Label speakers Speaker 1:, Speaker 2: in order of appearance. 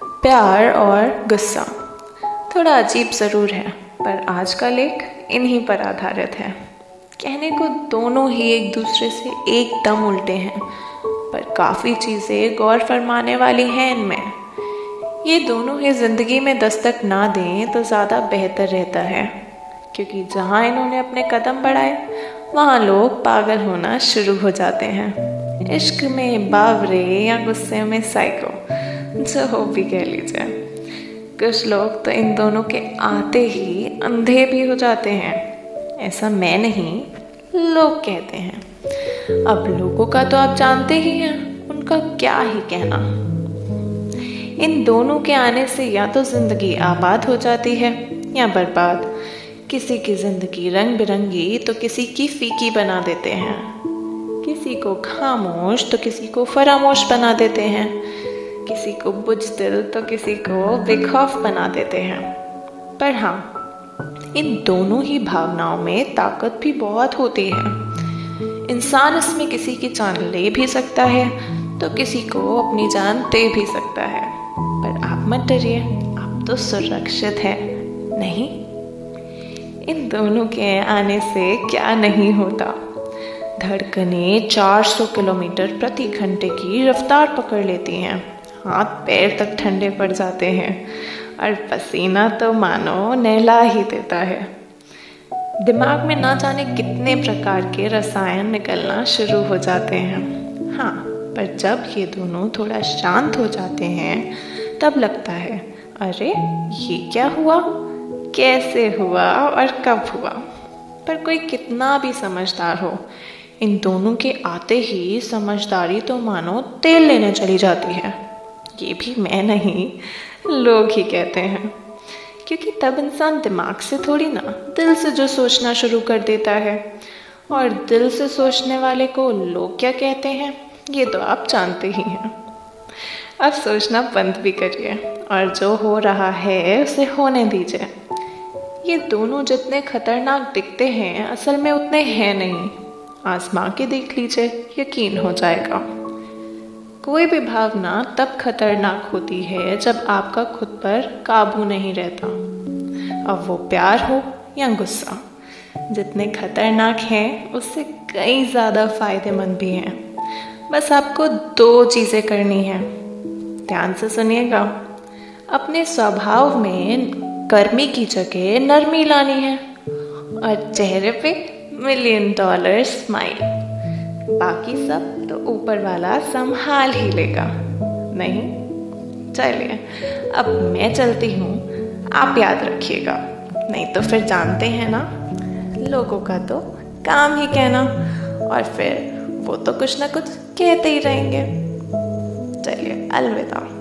Speaker 1: प्यार और गुस्सा। थोड़ा अजीब ज़रूर है, पर आज का लेख इन्हीं पर आधारित है। कहने को दोनों ही एक दूसरे से एकदम उल्टे हैं, पर काफ़ी चीज़ें गौर फरमाने वाली हैं इनमें। ये दोनों ही ज़िंदगी में दस्तक ना दें तो ज़्यादा बेहतर रहता है, क्योंकि जहाँ इन्होंने अपने कदम बढ़ाए, वहाँ लोग पागल होना शुरू हो जाते हैं। इश्क में बावरे या गुस्से में साइको जो हो भी कह लीजिए। कुछ लोग तो इन दोनों के आते ही अंधे भी हो जाते हैं। ऐसा मैं नहीं, लोग कहते हैं। अब लोगों का तो आप जानते ही हैं, उनका क्या ही कहना। इन दोनों के आने से या तो ज़िंदगी आबाद हो जाती है, या बर्बाद। किसी की ज़िंदगी रंग बिरंगी तो किसी की फीकी बना देते हैं। किसी को खामोश तो किसी को फरामोश बना देते हैं। किसी को बुझ दिल तो किसी को बेखौफ बना देते हैं। पर हाँ इन दोनों ही भावनाओं में ताकत भी बहुत होती है। इंसान इसमें किसी की जान ले भी सकता है तो किसी को अपनी जान दे भी सकता है। पर आप मत डरिए, आप तो सुरक्षित है, नहीं? इन दोनों के आने से क्या नहीं होता? धड़कने 400 किलोमीटर प्रति घंटे की रफ्तार पकड़ लेती हैं। हाथ पैर तक ठंडे पड़ जाते हैं। और पसीना तो मानो नहला ही देता है। दिमाग में ना जाने कितने प्रकार के रसायन निकलना शुरू हो जाते हैं। हाँ पर जब ये दोनों थोड़ा शांत हो जाते हैं, तब लगता है, अरे, ये क्या हुआ? कैसे हुआ और कब हुआ? पर कोई कितना भी समझदार हो, इन दोनों के आते ही समझदारी तो मानो तेल लेने चली जाती है। ये भी मैं नहीं, लोग ही कहते हैं। क्योंकि तब इंसान दिमाग से थोड़ी ना, दिल से जो सोचना शुरू कर देता है। और दिल से सोचने वाले को लोग क्या कहते हैं, ये तो आप जानते ही हैं। अब सोचना बंद भी करिए, और जो हो रहा है, उसे होने दीजिए। ये दोनों जितने खतरनाक दिखते हैं, असल में उतने हैं नहीं। आजमा के देख लीजिए, यकीन हो जाएगा। कोई भी भावना तब खतरनाक होती है जब आपका खुद पर काबू नहीं रहता। अब वो प्यार हो या गुस्सा, जितने खतरनाक हैं, उससे कई ज़्यादा फ़ायदेमंद भी हैं। बस आपको दो चीज़ें करनी हैं। ध्यान से सुनिएगा। अपने स्वभाव में गर्मी की जगह नरमी लानी है और चेहरे पे मिलियन डॉलर स्माइल बाकी सब तो ऊपर वाला संभाल ही लेगा। नहीं? चलिए, अब मैं चलती हूँ। आप याद रखिएगा। नहीं तो फिर जानते हैं ना, लोगों का तो काम ही कहना। और फिर वो तो कुछ ना कुछ कहते ही रहेंगे। चलिए, अलविदा।